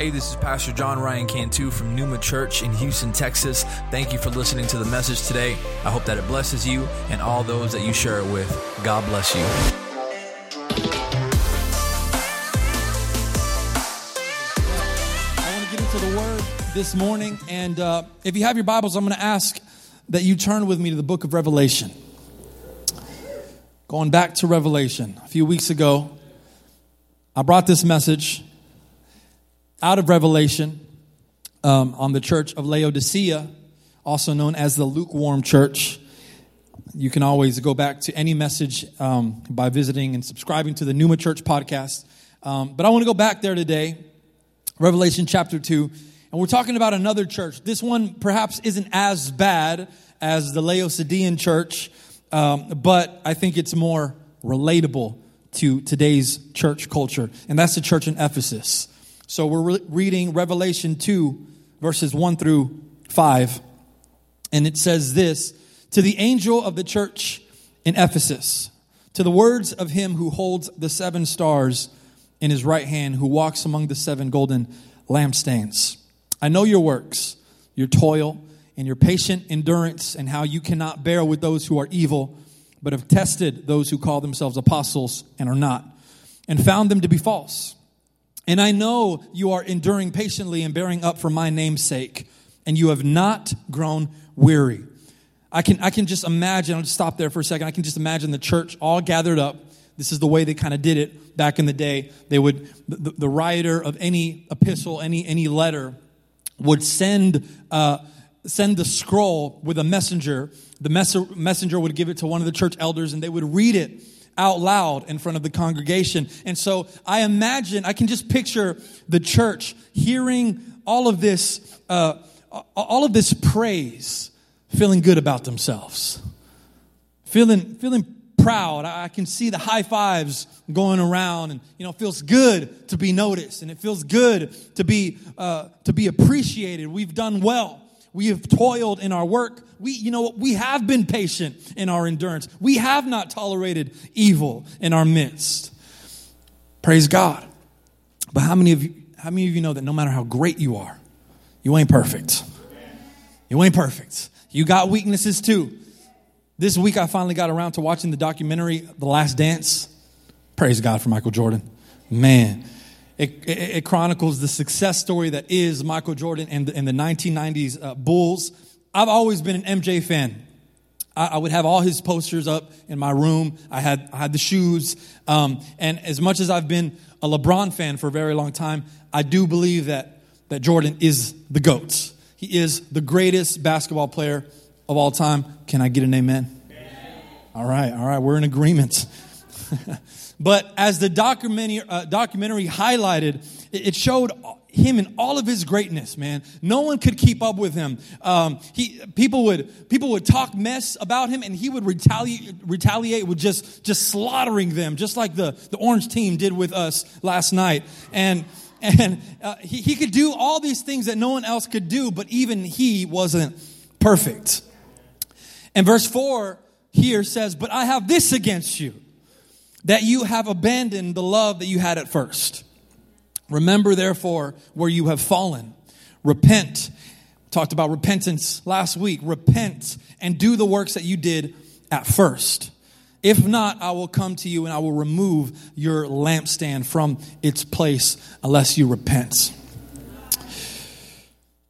Hey, this is Pastor John Ryan Cantu from Numa Church in Houston, Texas. Thank you for listening to the message today. I hope that it blesses you and all those that you share it with. God bless you. I want to get into the Word this morning, and uh, if you have your Bibles, I'm going to ask that you turn with me to the book of Revelation. Going back to Revelation, a few weeks ago, I brought this message out of Revelation um, on the church of Laodicea, also known as the lukewarm church. You can always go back to any message um, by visiting and subscribing to the Numa Church podcast. Um, but I want to go back there today, Revelation chapter 2, and we're talking about another church. This one perhaps isn't as bad as the Laodicean church, um, but I think it's more relatable to today's church culture, and that's the church in Ephesus. So we're re- reading Revelation 2, verses 1 through 5, and it says this To the angel of the church in Ephesus, to the words of him who holds the seven stars in his right hand, who walks among the seven golden lampstands. I know your works, your toil, and your patient endurance, and how you cannot bear with those who are evil but have tested those who call themselves apostles and are not, and found them to be false. And I know you are enduring patiently and bearing up for my name's sake, and you have not grown weary. I can, I can just imagine, I'll just stop there for a second. I can just imagine the church all gathered up. This is the way they kind of did it back in the day. They would, the, the writer of any epistle, any, any letter, would send, uh, send the scroll with a messenger the messenger would give it to one of the church elders and they would read it out loud in front of the congregation. And so I imagine, I can just picture the church hearing all of this, uh, all of this praise, feeling good about themselves, feeling, feeling proud. I can see the high fives going around, and you know, it feels good to be noticed, and it feels good to be uh, to be appreciated. We've done well. We have toiled in our work. We, you know, we have been patient in our endurance. We have not tolerated evil in our midst. Praise God. But how many of you, how many of you know that no matter how great you are, you ain't perfect? You ain't perfect. You got weaknesses too. This week I finally got around to watching the documentary The Last Dance. Praise God for Michael Jordan. Man, it, it, chronicles the success story that is Michael Jordan and the, and the 1990s uh, Bulls. I've always been an MJ fan. I, I, would have all his posters up in my room. I had, I had the shoes. Um, and as much as I've been a LeBron fan for a very long time, I do believe that, that Jordan is the GOAT. He is the greatest basketball player of all time. Can I get an amen? amen. All right, all right, we're in agreement. But as the documentary, uh, documentary highlighted, it showed him in all of his greatness, man. No one could keep up with him. Um, he, people would, people would talk mess about him and he would retaliate, retaliate with just, just slaughtering them, just like the, the orange team did with us last night. And, and uh, he, he could do all these things that no one else could do, but even he wasn't perfect. And verse 4 here says, But I have this against you that you have abandoned the love that you had at first. Remember, therefore, where you have fallen. Repent. Talked about repentance last week. Repent and do the works that you did at first. If not, I will come to you and I will remove your lampstand from its place unless you repent.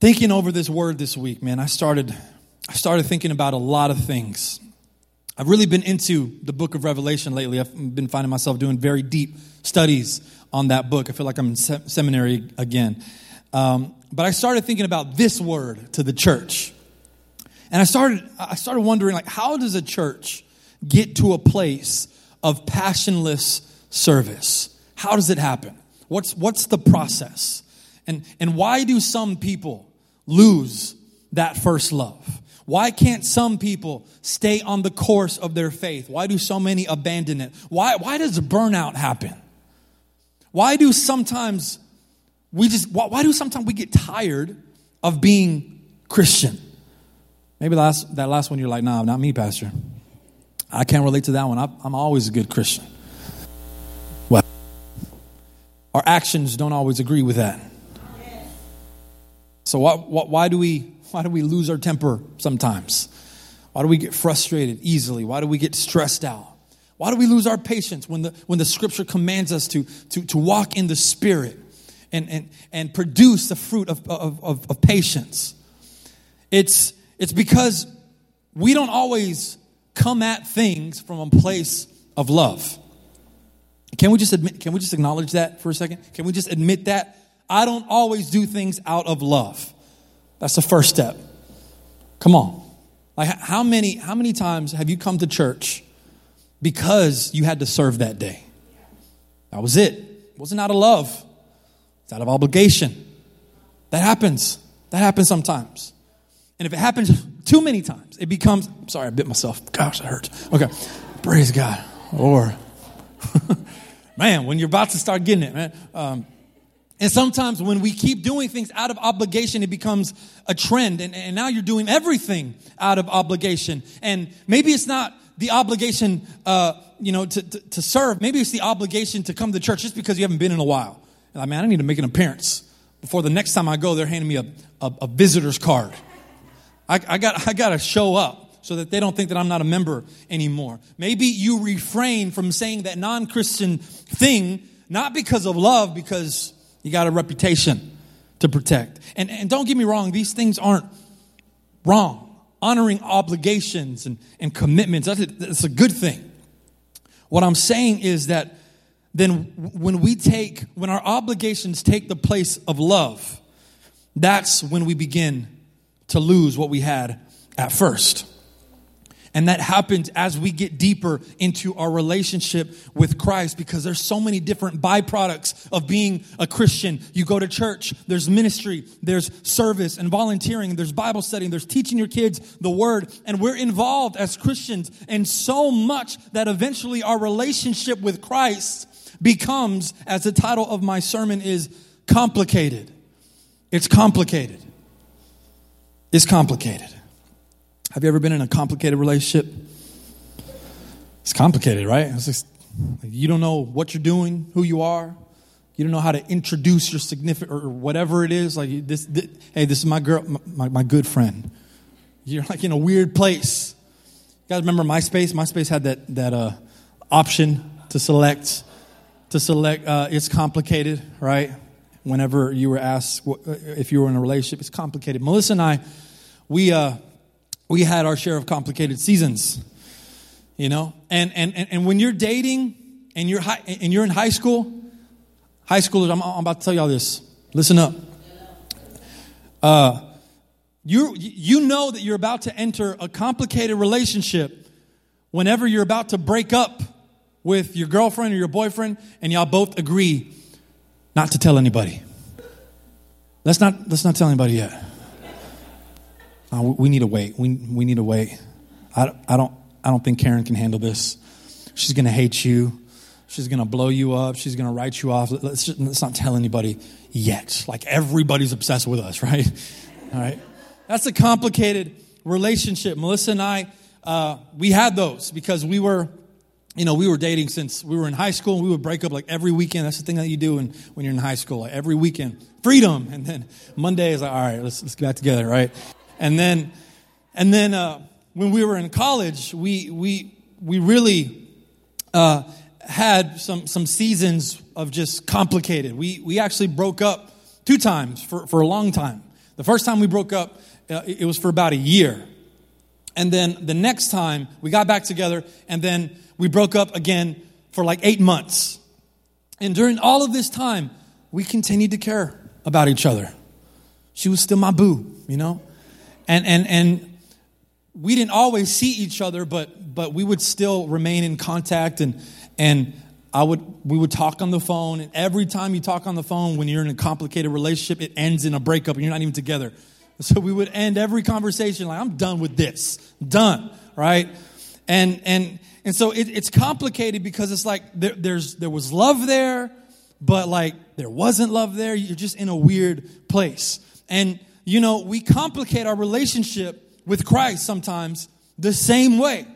Thinking over this word this week, man, I started I started thinking about a lot of things. I've really been into the book of Revelation lately. I've been finding myself doing very deep studies on that book. I feel like I'm in se- seminary again. Um, but I started thinking about this word to the church. And I started, I started wondering, like, how does a church get to a place of passionless service? How does it happen? What's, what's the process? And, and why do some people lose that first love? Why can't some people stay on the course of their faith? Why do so many abandon it? Why, why does burnout happen? Why do sometimes we just, why, why do sometimes we get tired of being Christian? Maybe last, that last one you're like, nah, not me, Pastor. I can't relate to that one. I, I'm always a good Christian. Well, our actions don't always agree with that. So why, why, do we, why do we lose our temper sometimes? Why do we get frustrated easily? Why do we get stressed out? Why do we lose our patience when the, when the scripture commands us to, to, to walk in the spirit and, and, and produce the fruit of, of, of, of patience? It's, it's because we don't always come at things from a place of love. Can we just admit, can we just acknowledge that for a second? Can we just admit that? I don't always do things out of love. That's the first step. Come on. Like how many how many times have you come to church because you had to serve that day? That was it. It wasn't out of love. It's out of obligation. That happens. That happens sometimes. And if it happens too many times, it becomes I'm sorry, I bit myself. Gosh, that hurts. Okay. Praise God. Or man, when you're about to start getting it, man. Um, and sometimes when we keep doing things out of obligation, it becomes a trend. And, and now you're doing everything out of obligation. And maybe it's not the obligation, uh, you know, to, to, to, serve. Maybe it's the obligation to come to church just because you haven't been in a while. And I mean, I need to make an appearance. Before the next time I go, they're handing me a, a, a visitor's card. I, I got, I got to show up so that they don't think that I'm not a member anymore. Maybe you refrain from saying that non Christian thing, not because of love, because you got a reputation to protect. And, and don't get me wrong, these things aren't wrong. Honoring obligations and, and commitments, that's a, that's a good thing. What I'm saying is that then when we take, when our obligations take the place of love, that's when we begin to lose what we had at first. And that happens as we get deeper into our relationship with Christ because there's so many different byproducts of being a Christian. You go to church, there's ministry, there's service and volunteering, there's Bible studying, there's teaching your kids the word, and we're involved as Christians in so much that eventually our relationship with Christ becomes, as the title of my sermon is, complicated. It's complicated. It's complicated. Have you ever been in a complicated relationship? It's complicated, right? It's just, you don't know what you're doing, who you are. You don't know how to introduce your significant or whatever it is. Like this, this hey, this is my girl, my, my good friend. You're like in a weird place. You guys remember MySpace? MySpace had that that uh, option to select to select. Uh, it's complicated, right? Whenever you were asked what, if you were in a relationship, it's complicated. Melissa and I, we. Uh, we had our share of complicated seasons, you know? And, and, and when you're dating and you're, high, and you're in high school, high schoolers, I'm, I'm about to tell y'all this. Listen up. Uh, you, you know that you're about to enter a complicated relationship whenever you're about to break up with your girlfriend or your boyfriend and y'all both agree not to tell anybody. Let's not, let's not tell anybody yet. Uh, we need to wait. We, we need to wait. I, I, don't, I don't think Karen can handle this. She's going to hate you. She's going to blow you up. She's going to write you off. Let's, just, let's not tell anybody yet. Like everybody's obsessed with us, right? All right. That's a complicated relationship. Melissa and I, uh, we had those because we were, you know, we were dating since we were in high school. We would break up like every weekend. That's the thing that you do when, when you're in high school. Like every weekend, freedom. And then Monday is like, all right, let's, let's get back together, right? And then, and then uh, when we were in college, we, we, we really uh, had some, some seasons of just complicated. We, we actually broke up two times for, for a long time. The first time we broke up, uh, it was for about a year. And then the next time we got back together, and then we broke up again for like eight months. And during all of this time, we continued to care about each other. She was still my boo, you know? And and and we didn't always see each other, but but we would still remain in contact and and I would we would talk on the phone and every time you talk on the phone when you're in a complicated relationship it ends in a breakup and you're not even together. So we would end every conversation like I'm done with this. Done, right? And and and so it, it's complicated because it's like there, there's there was love there, but like there wasn't love there. You're just in a weird place. And you know, we complicate our relationship with Christ sometimes the same way.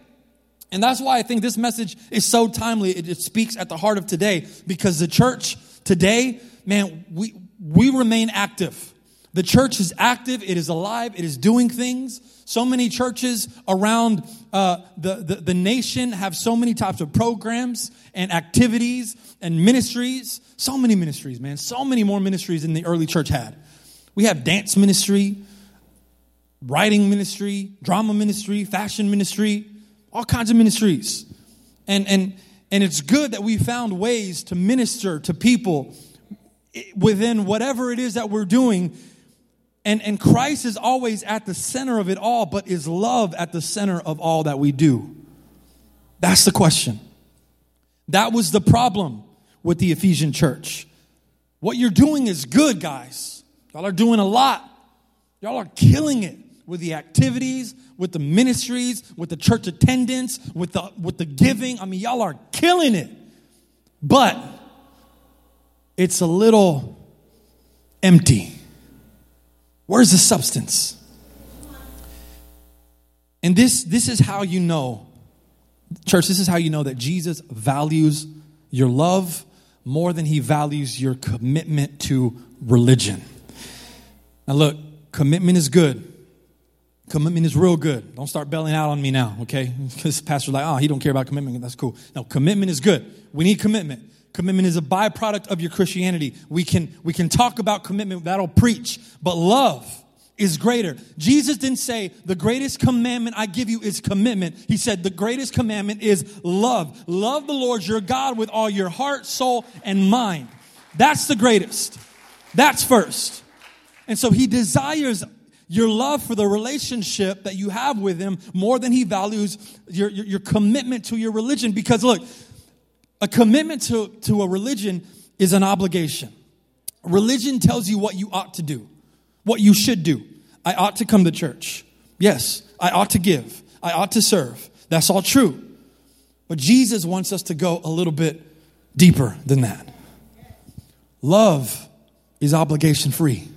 And that's why I think this message is so timely. It, it, speaks at the heart of today because the church today, man, we, we remain active. The church is active, it is alive, it is doing things. So many churches around uh, the, the, the nation have so many types of programs and activities and ministries. So many ministries, man. So many more ministries than the early church had. We have dance ministry, writing ministry, drama ministry, fashion ministry, all kinds of ministries. And, and, and it's good that we found ways to minister to people within whatever it is that we're doing. And, and Christ is always at the center of it all, but is love at the center of all that we do? That's the question. That was the problem with the Ephesian church. What you're doing is good, guys. Y'all are doing a lot. Y'all are killing it with the activities, with the ministries, with the church attendance, with the with the giving. I mean, y'all are killing it. But it's a little empty. Where's the substance? And this this is how you know church, this is how you know that Jesus values your love more than he values your commitment to religion. Now look, commitment is good. Commitment is real good. Don't start bailing out on me now, okay? Because pastor's like, oh, he don't care about commitment. That's cool. No, commitment is good. We need commitment. Commitment is a byproduct of your Christianity. We can, we can talk about commitment, that'll preach, but love is greater. Jesus didn't say, the greatest commandment I give you is commitment. He said, the greatest commandment is love. Love the Lord your God with all your heart, soul, and mind. That's the greatest. That's first. And so he desires your love for the relationship that you have with him more than he values your, your, your, commitment to your religion. Because look, a commitment to, to a religion is an obligation. Religion tells you what you ought to do, what you should do. I ought to come to church. Yes, I ought to give. I ought to serve. That's all true. But Jesus wants us to go a little bit deeper than that. Love is obligation free.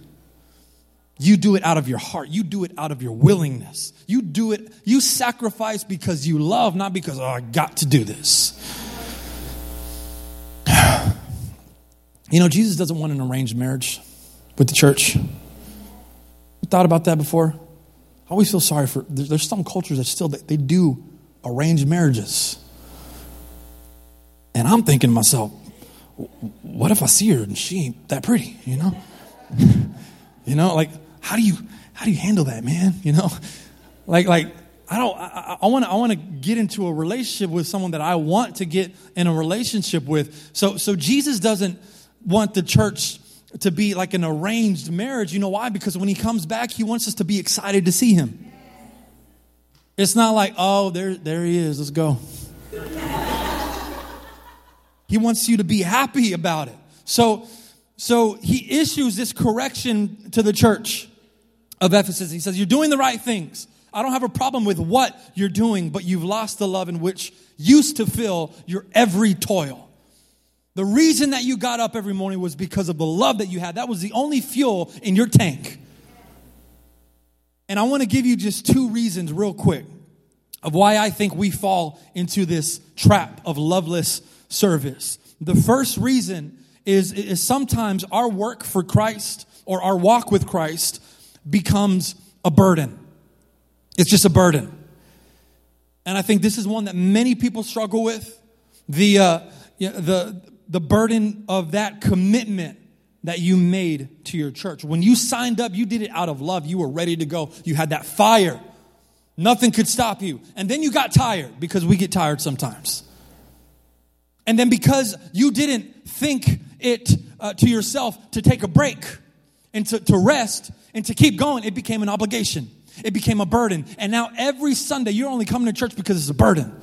You do it out of your heart. You do it out of your willingness. You do it, you sacrifice because you love, not because, oh, I got to do this. You know, Jesus doesn't want an arranged marriage with the church. You thought about that before? I always feel sorry for, there's some cultures that still, they do arranged marriages. And I'm thinking to myself, what if I see her and she ain't that pretty, you know? you know, like, how do you how do you handle that, man? You know, like like I don't I want to I want to get into a relationship with someone that I want to get in a relationship with. So so Jesus doesn't want the church to be like an arranged marriage. You know why? Because when he comes back, he wants us to be excited to see him. It's not like, oh, there, there he is, let's go. he wants you to be happy about it. So, so he issues this correction to the church of Ephesus. He says, You're doing the right things. I don't have a problem with what you're doing, but you've lost the love in which used to fill your every toil. The reason that you got up every morning was because of the love that you had. That was the only fuel in your tank. And I want to give you just two reasons, real quick, of why I think we fall into this trap of loveless service. The first reason is, is sometimes our work for Christ or our walk with Christ becomes a burden. It's just a burden. And I think this is one that many people struggle with. The, uh, the, the burden of that commitment that you made to your church. When you signed up, you did it out of love. You were ready to go. You had that fire. Nothing could stop you. And then you got tired because we get tired sometimes. And then because you didn't think it uh, to yourself to take a break and to, to rest, and to keep going, it became an obligation. It became a burden. And now every Sunday, you're only coming to church because it's a burden.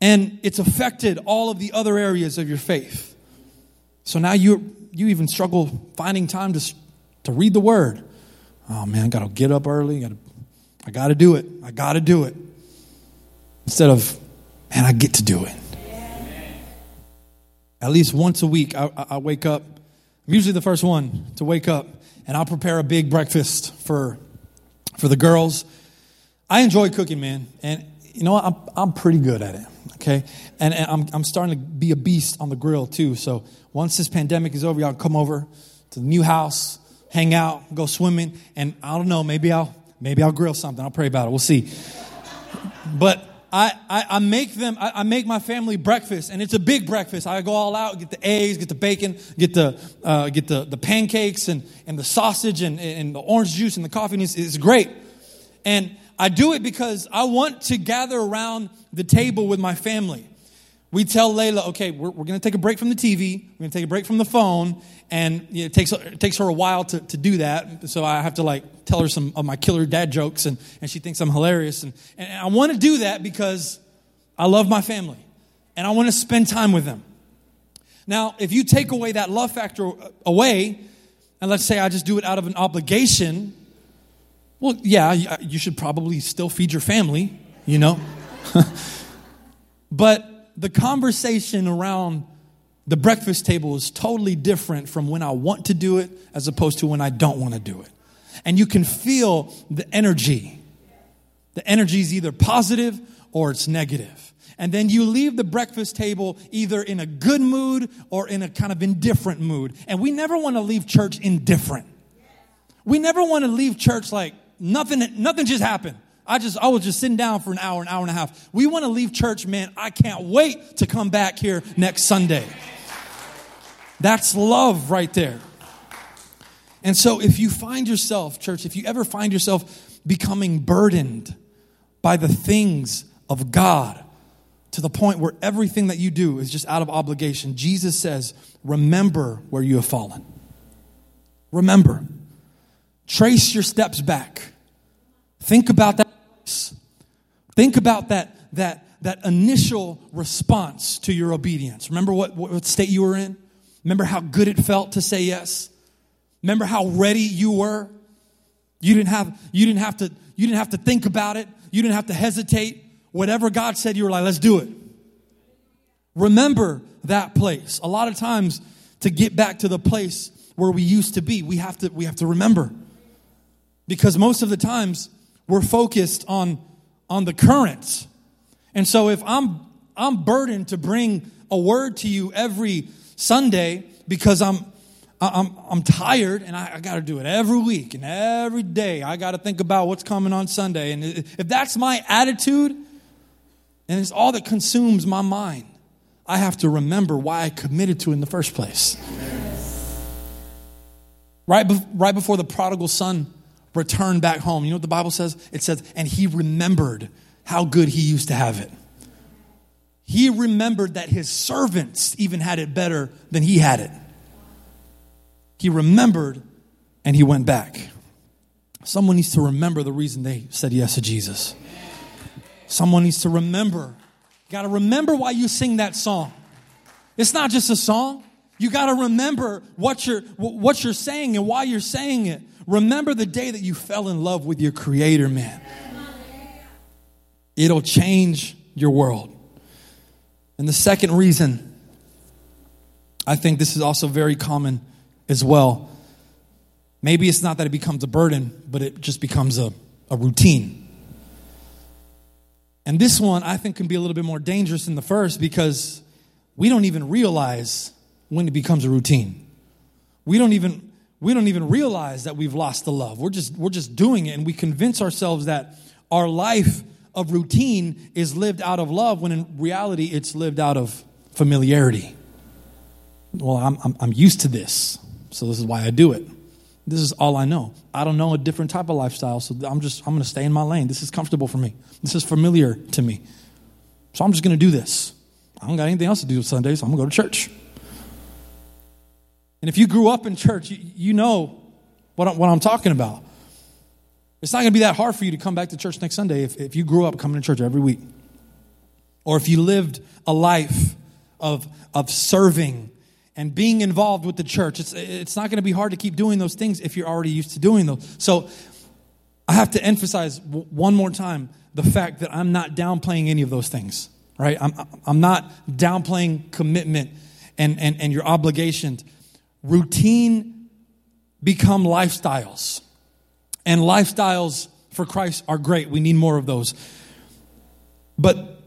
And it's affected all of the other areas of your faith. So now you you even struggle finding time to, to read the word. Oh man, I gotta get up early. Gotta, I gotta do it. I gotta do it. Instead of, man, I get to do it. At least once a week, I, I wake up I'm usually the first one to wake up, and I'll prepare a big breakfast for, for the girls. I enjoy cooking, man, and you know what? I'm, I'm pretty good at it, okay? And, and I'm, I'm starting to be a beast on the grill, too. So once this pandemic is over, y'all come over, to the new house, hang out, go swimming, and I don't know, maybe I'll maybe I'll grill something. I'll pray about it. We'll see. But I, I, I, make them, I, I, make my family breakfast, and it's a big breakfast. I go all out, get the eggs, get the bacon, get the, uh, get the, the pancakes and, and the sausage and, and the orange juice and the coffee, and it's, it's great. And I do it because I want to gather around the table with my family. We tell Layla, okay, we're, we're going to take a break from the TV, we're going to take a break from the phone, and you know, it, takes, it takes her a while to, to do that. So I have to like tell her some of my killer dad jokes, and, and she thinks I'm hilarious. And, and I want to do that because I love my family, and I want to spend time with them. Now, if you take away that love factor uh, away, and let's say I just do it out of an obligation, well, yeah, you should probably still feed your family, you know? but the conversation around the breakfast table is totally different from when I want to do it as opposed to when I don't want to do it. And you can feel the energy. The energy is either positive or it's negative. And then you leave the breakfast table either in a good mood or in a kind of indifferent mood. And we never want to leave church indifferent. We never want to leave church like nothing, nothing just happened. I just, I was just sitting down for an hour, an hour and a half. We want to leave church, man. I can't wait to come back here next Sunday. That's love right there. And so if you find yourself, church, if you ever find yourself becoming burdened by the things of God to the point where everything that you do is just out of obligation, Jesus says, remember where you have fallen. Remember. Trace your steps back. Think about that. Think about that, that, that initial response to your obedience. Remember what, what state you were in? Remember how good it felt to say yes? Remember how ready you were? You didn't have, you didn't have to, you didn't have to think about it. You didn't have to hesitate. Whatever God said, you were like, let's do it. Remember that place. A lot of times to get back to the place where we used to be, we have to, we have to remember. Because most of the times we're focused on, on the current. And so if I'm, I'm burdened to bring a word to you every Sunday because I'm I'm, I'm tired and I, I got to do it every week and every day. I got to think about what's coming on Sunday. And if that's my attitude and it's all that consumes my mind, I have to remember why I committed to in the first place. Right, be- right before the prodigal son returned back home, you know what the Bible says? It says, and he remembered how good he used to have it. He remembered that his servants even had it better than he had it. He remembered and he went back. Someone needs to remember the reason they said yes to Jesus. Someone needs to remember. You got to remember why you sing that song. It's not just a song. You got to remember what you're what you're saying and why you're saying it. Remember the day that you fell in love with your creator, man. It'll change your world. And the second reason, I think this is also very common as well. Maybe it's not that it becomes a burden, but it just becomes a, a routine. And this one, I think, can be a little bit more dangerous than the first because we don't even realize when it becomes a routine. We don't even we don't even realize that we've lost the love. We're just we're just doing it and we convince ourselves that our life of routine is lived out of love when in reality it's lived out of familiarity. Well, I'm, I'm, I'm used to this, so this is why I do it. This is all I know. I don't know a different type of lifestyle, so I'm just I'm going to stay in my lane. This is comfortable for me. This is familiar to me. So I'm just going to do this. I don't got anything else to do Sunday, so I'm going to go to church. And if you grew up in church, you, you know what, I, what I'm talking about. It's not going to be that hard for you to come back to church next Sunday if, if you grew up coming to church every week. Or if you lived a life of, of serving and being involved with the church. It's, it's not going to be hard to keep doing those things if you're already used to doing those. So I have to emphasize one more time the fact that I'm not downplaying any of those things, right? I'm, I'm not downplaying commitment and, and, and your obligations. Routine become lifestyles. And lifestyles for Christ are great. We need more of those. But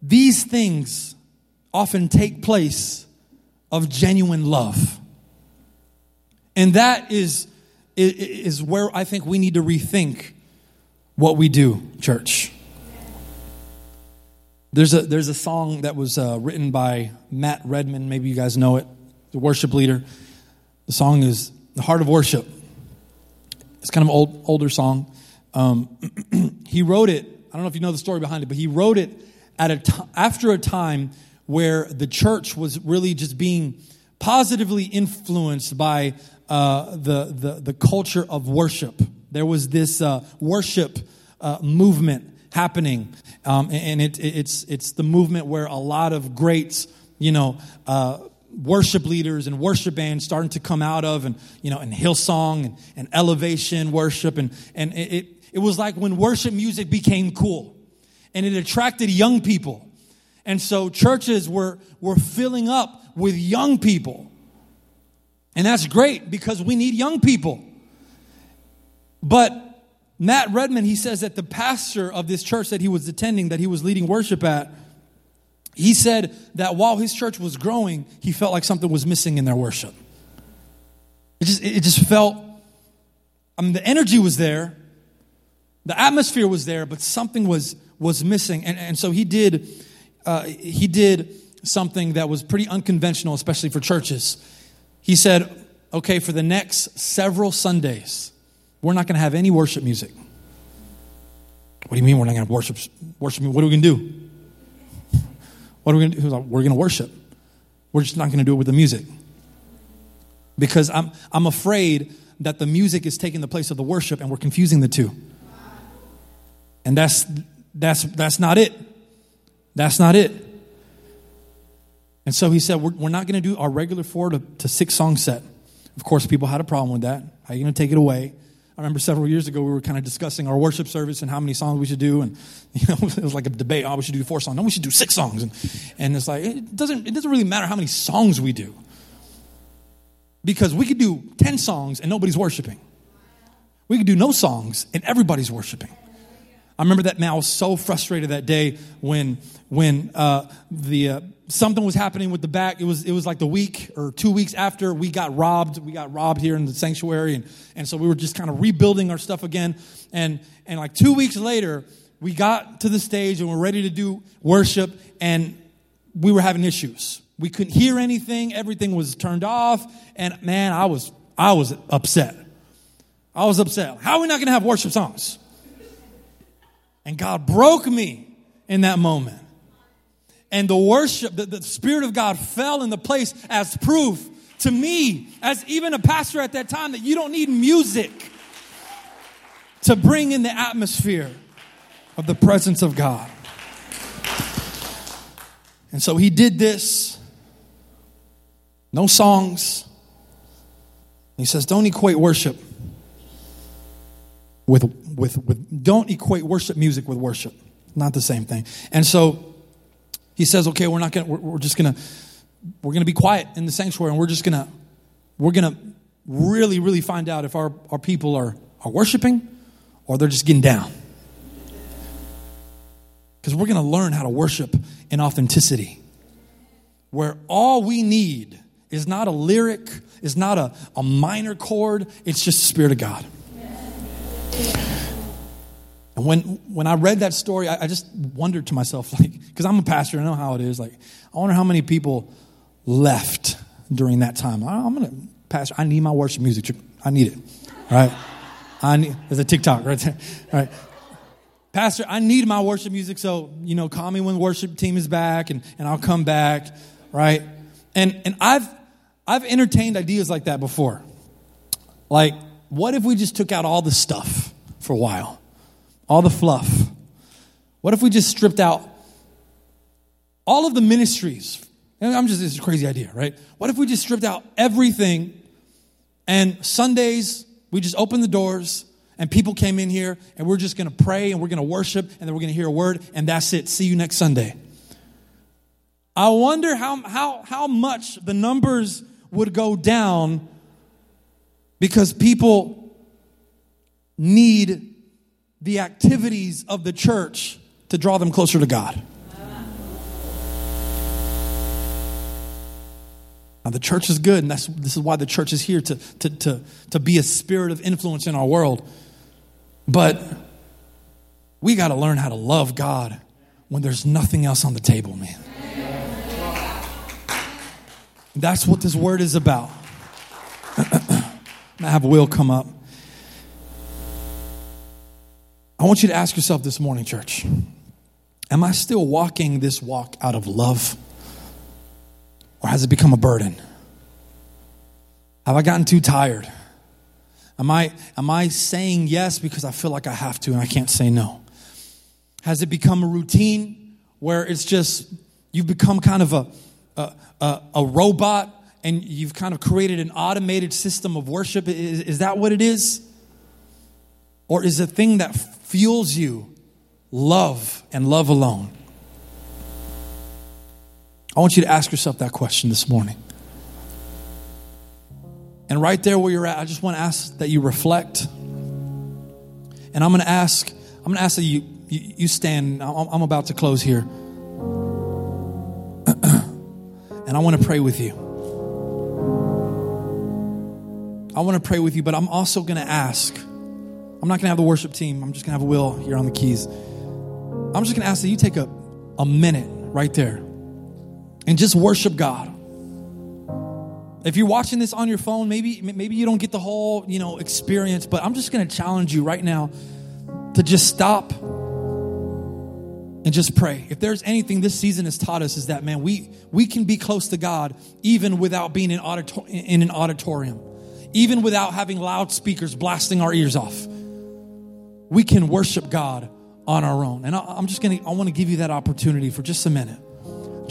these things often take place of genuine love. And that is, is where I think we need to rethink what we do, church. There's a, there's a song that was uh, written by Matt Redman. Maybe you guys know it, the worship leader. The song is The Heart of Worship. It's kind of an old, older song. Um, he wrote it, I don't know if you know the story behind it, but he wrote it at a t- after a time where the church was really just being positively influenced by uh, the, the, the culture of worship. There was this uh, worship uh, movement happening. Um, and it, it's, it's the movement where a lot of greats, you know, uh, worship leaders and worship bands starting to come out of and, you know, and Hillsong and, and Elevation worship. And, and it, it was like when worship music became cool and it attracted young people. And so churches were, were filling up with young people. And that's great because we need young people. But Matt Redman, he says that the pastor of this church that he was attending, that he was leading worship at, he said that while his church was growing, he felt like something was missing in their worship. It just, it just felt, I mean, the energy was there, the atmosphere was there, but something was, was missing. And, and so he did, uh, he did something that was pretty unconventional, especially for churches. He said, okay, for the next several Sundays, we're not going to have any worship music. What do you mean we're not going to worship? Worship? What are we going to do? What are we going to do? We're going to worship. We're just not going to do it with the music. Because I'm, I'm afraid that the music is taking the place of the worship and we're confusing the two. And that's, that's, that's not it. That's not it. And so he said, We're, we're not going to do our regular four to, to six song set. Of course, people had a problem with that. How are you going to take it away? I remember several years ago we were kind of discussing our worship service and how many songs we should do, and you know it was like a debate. Oh, we should do four songs. No, we should do six songs, and and it's like it doesn't it doesn't really matter how many songs we do because we could do ten songs and nobody's worshiping. We could do no songs and everybody's worshiping. I remember that man. I was so frustrated that day when when uh, the uh, something was happening with the back. It was it was like the week or two weeks after we got robbed. We got robbed here in the sanctuary, and and so we were just kind of rebuilding our stuff again. And and like two weeks later, we got to the stage and we're ready to do worship, and we were having issues. We couldn't hear anything. Everything was turned off, and man, I was I was upset. I was upset. How are we not going to have worship songs? And God broke me in that moment. And the worship, the, the Spirit of God fell in the place as proof to me, as even a pastor at that time, that you don't need music to bring in the atmosphere of the presence of God. And so he did this. No songs. He says, don't equate worship with, with, with, don't equate worship music with worship. Not the same thing. And so he says, okay, we're not going to, we're, we're just going to, we're going to be quiet in the sanctuary and we're just going to, we're going to really, really find out if our, our people are, are worshiping or they're just getting down. Because we're going to learn how to worship in authenticity, where all we need is not a lyric, is not a, a minor chord, it's just the Spirit of God. And when, when I read that story, I, I just wondered to myself, like, because I'm a pastor, I know how it is. Like, I wonder how many people left during that time. I, am going to, pastor, I need my worship music. I need it. Right? I need, there's a TikTok right there. Right? Pastor, I need my worship music, so, you know, call me when worship team is back and, and I'll come back. Right? And, and I've, I've entertained ideas like that before. Like, what if we just took out all the stuff for a while? All the fluff. What if we just stripped out all of the ministries? I'm just, it's a crazy idea, right? What if we just stripped out everything and Sundays, we just opened the doors and people came in here and we're just to pray and we're to worship and then we're to hear a word and that's it. See you next Sunday. I wonder how, how, how much the numbers would go down because people need the activities of the church to draw them closer to God. Now, the church is good, and that's, this is why the church is here to, to, to, to be a spirit of influence in our world. But we got to learn how to love God when there's nothing else on the table, man. That's what this word is about. I have Will come up. I want you to ask yourself this morning, church Am I still walking this walk out of love? Or has it become a burden? Have I gotten too tired? Am I, am I saying yes because I feel like I have to and I can't say no? Has it become a routine where it's just, you've become kind of a, a, a, a robot and you've kind of created an automated system of worship? Is, is that what it is? Or is a thing that fuels you love and love alone? I want you to ask yourself that question this morning. And right there where you're at, I just want to ask that you reflect. And I'm going to ask, I'm going to ask that you, you, you stand. I'm, I'm about to close here. and I want to pray with you. I want to pray with you, but I'm also going to ask. I'm not going to have the worship team. I'm just going to have a Will here on the keys. I'm just going to ask that you take a, a minute right there and just worship God. If you're watching this on your phone, maybe maybe you don't get the whole, you know, experience, but I'm just going to challenge you right now to just stop and just pray. If there's anything this season has taught us is that man, we we can be close to God even without being in, auditor- in an auditorium. Even without having loudspeakers blasting our ears off. We can worship God on our own. And I'm just going to I want to give you that opportunity for just a minute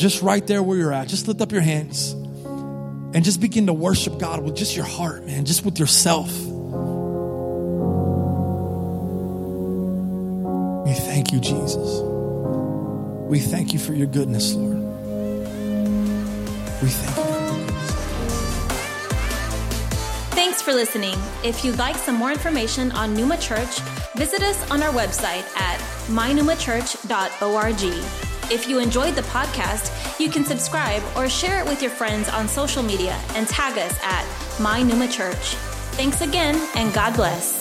just right there where you're at, just lift up your hands and just begin to worship God with just your heart, man, just with yourself. We thank you, Jesus. We thank you for your goodness, Lord. We thank you. For listening. If you'd like some more information on Numa Church, visit us on our website at mynumachurch.org. If you enjoyed the podcast, you can subscribe or share it with your friends on social media and tag us at My Numa Church. Thanks again, and God bless.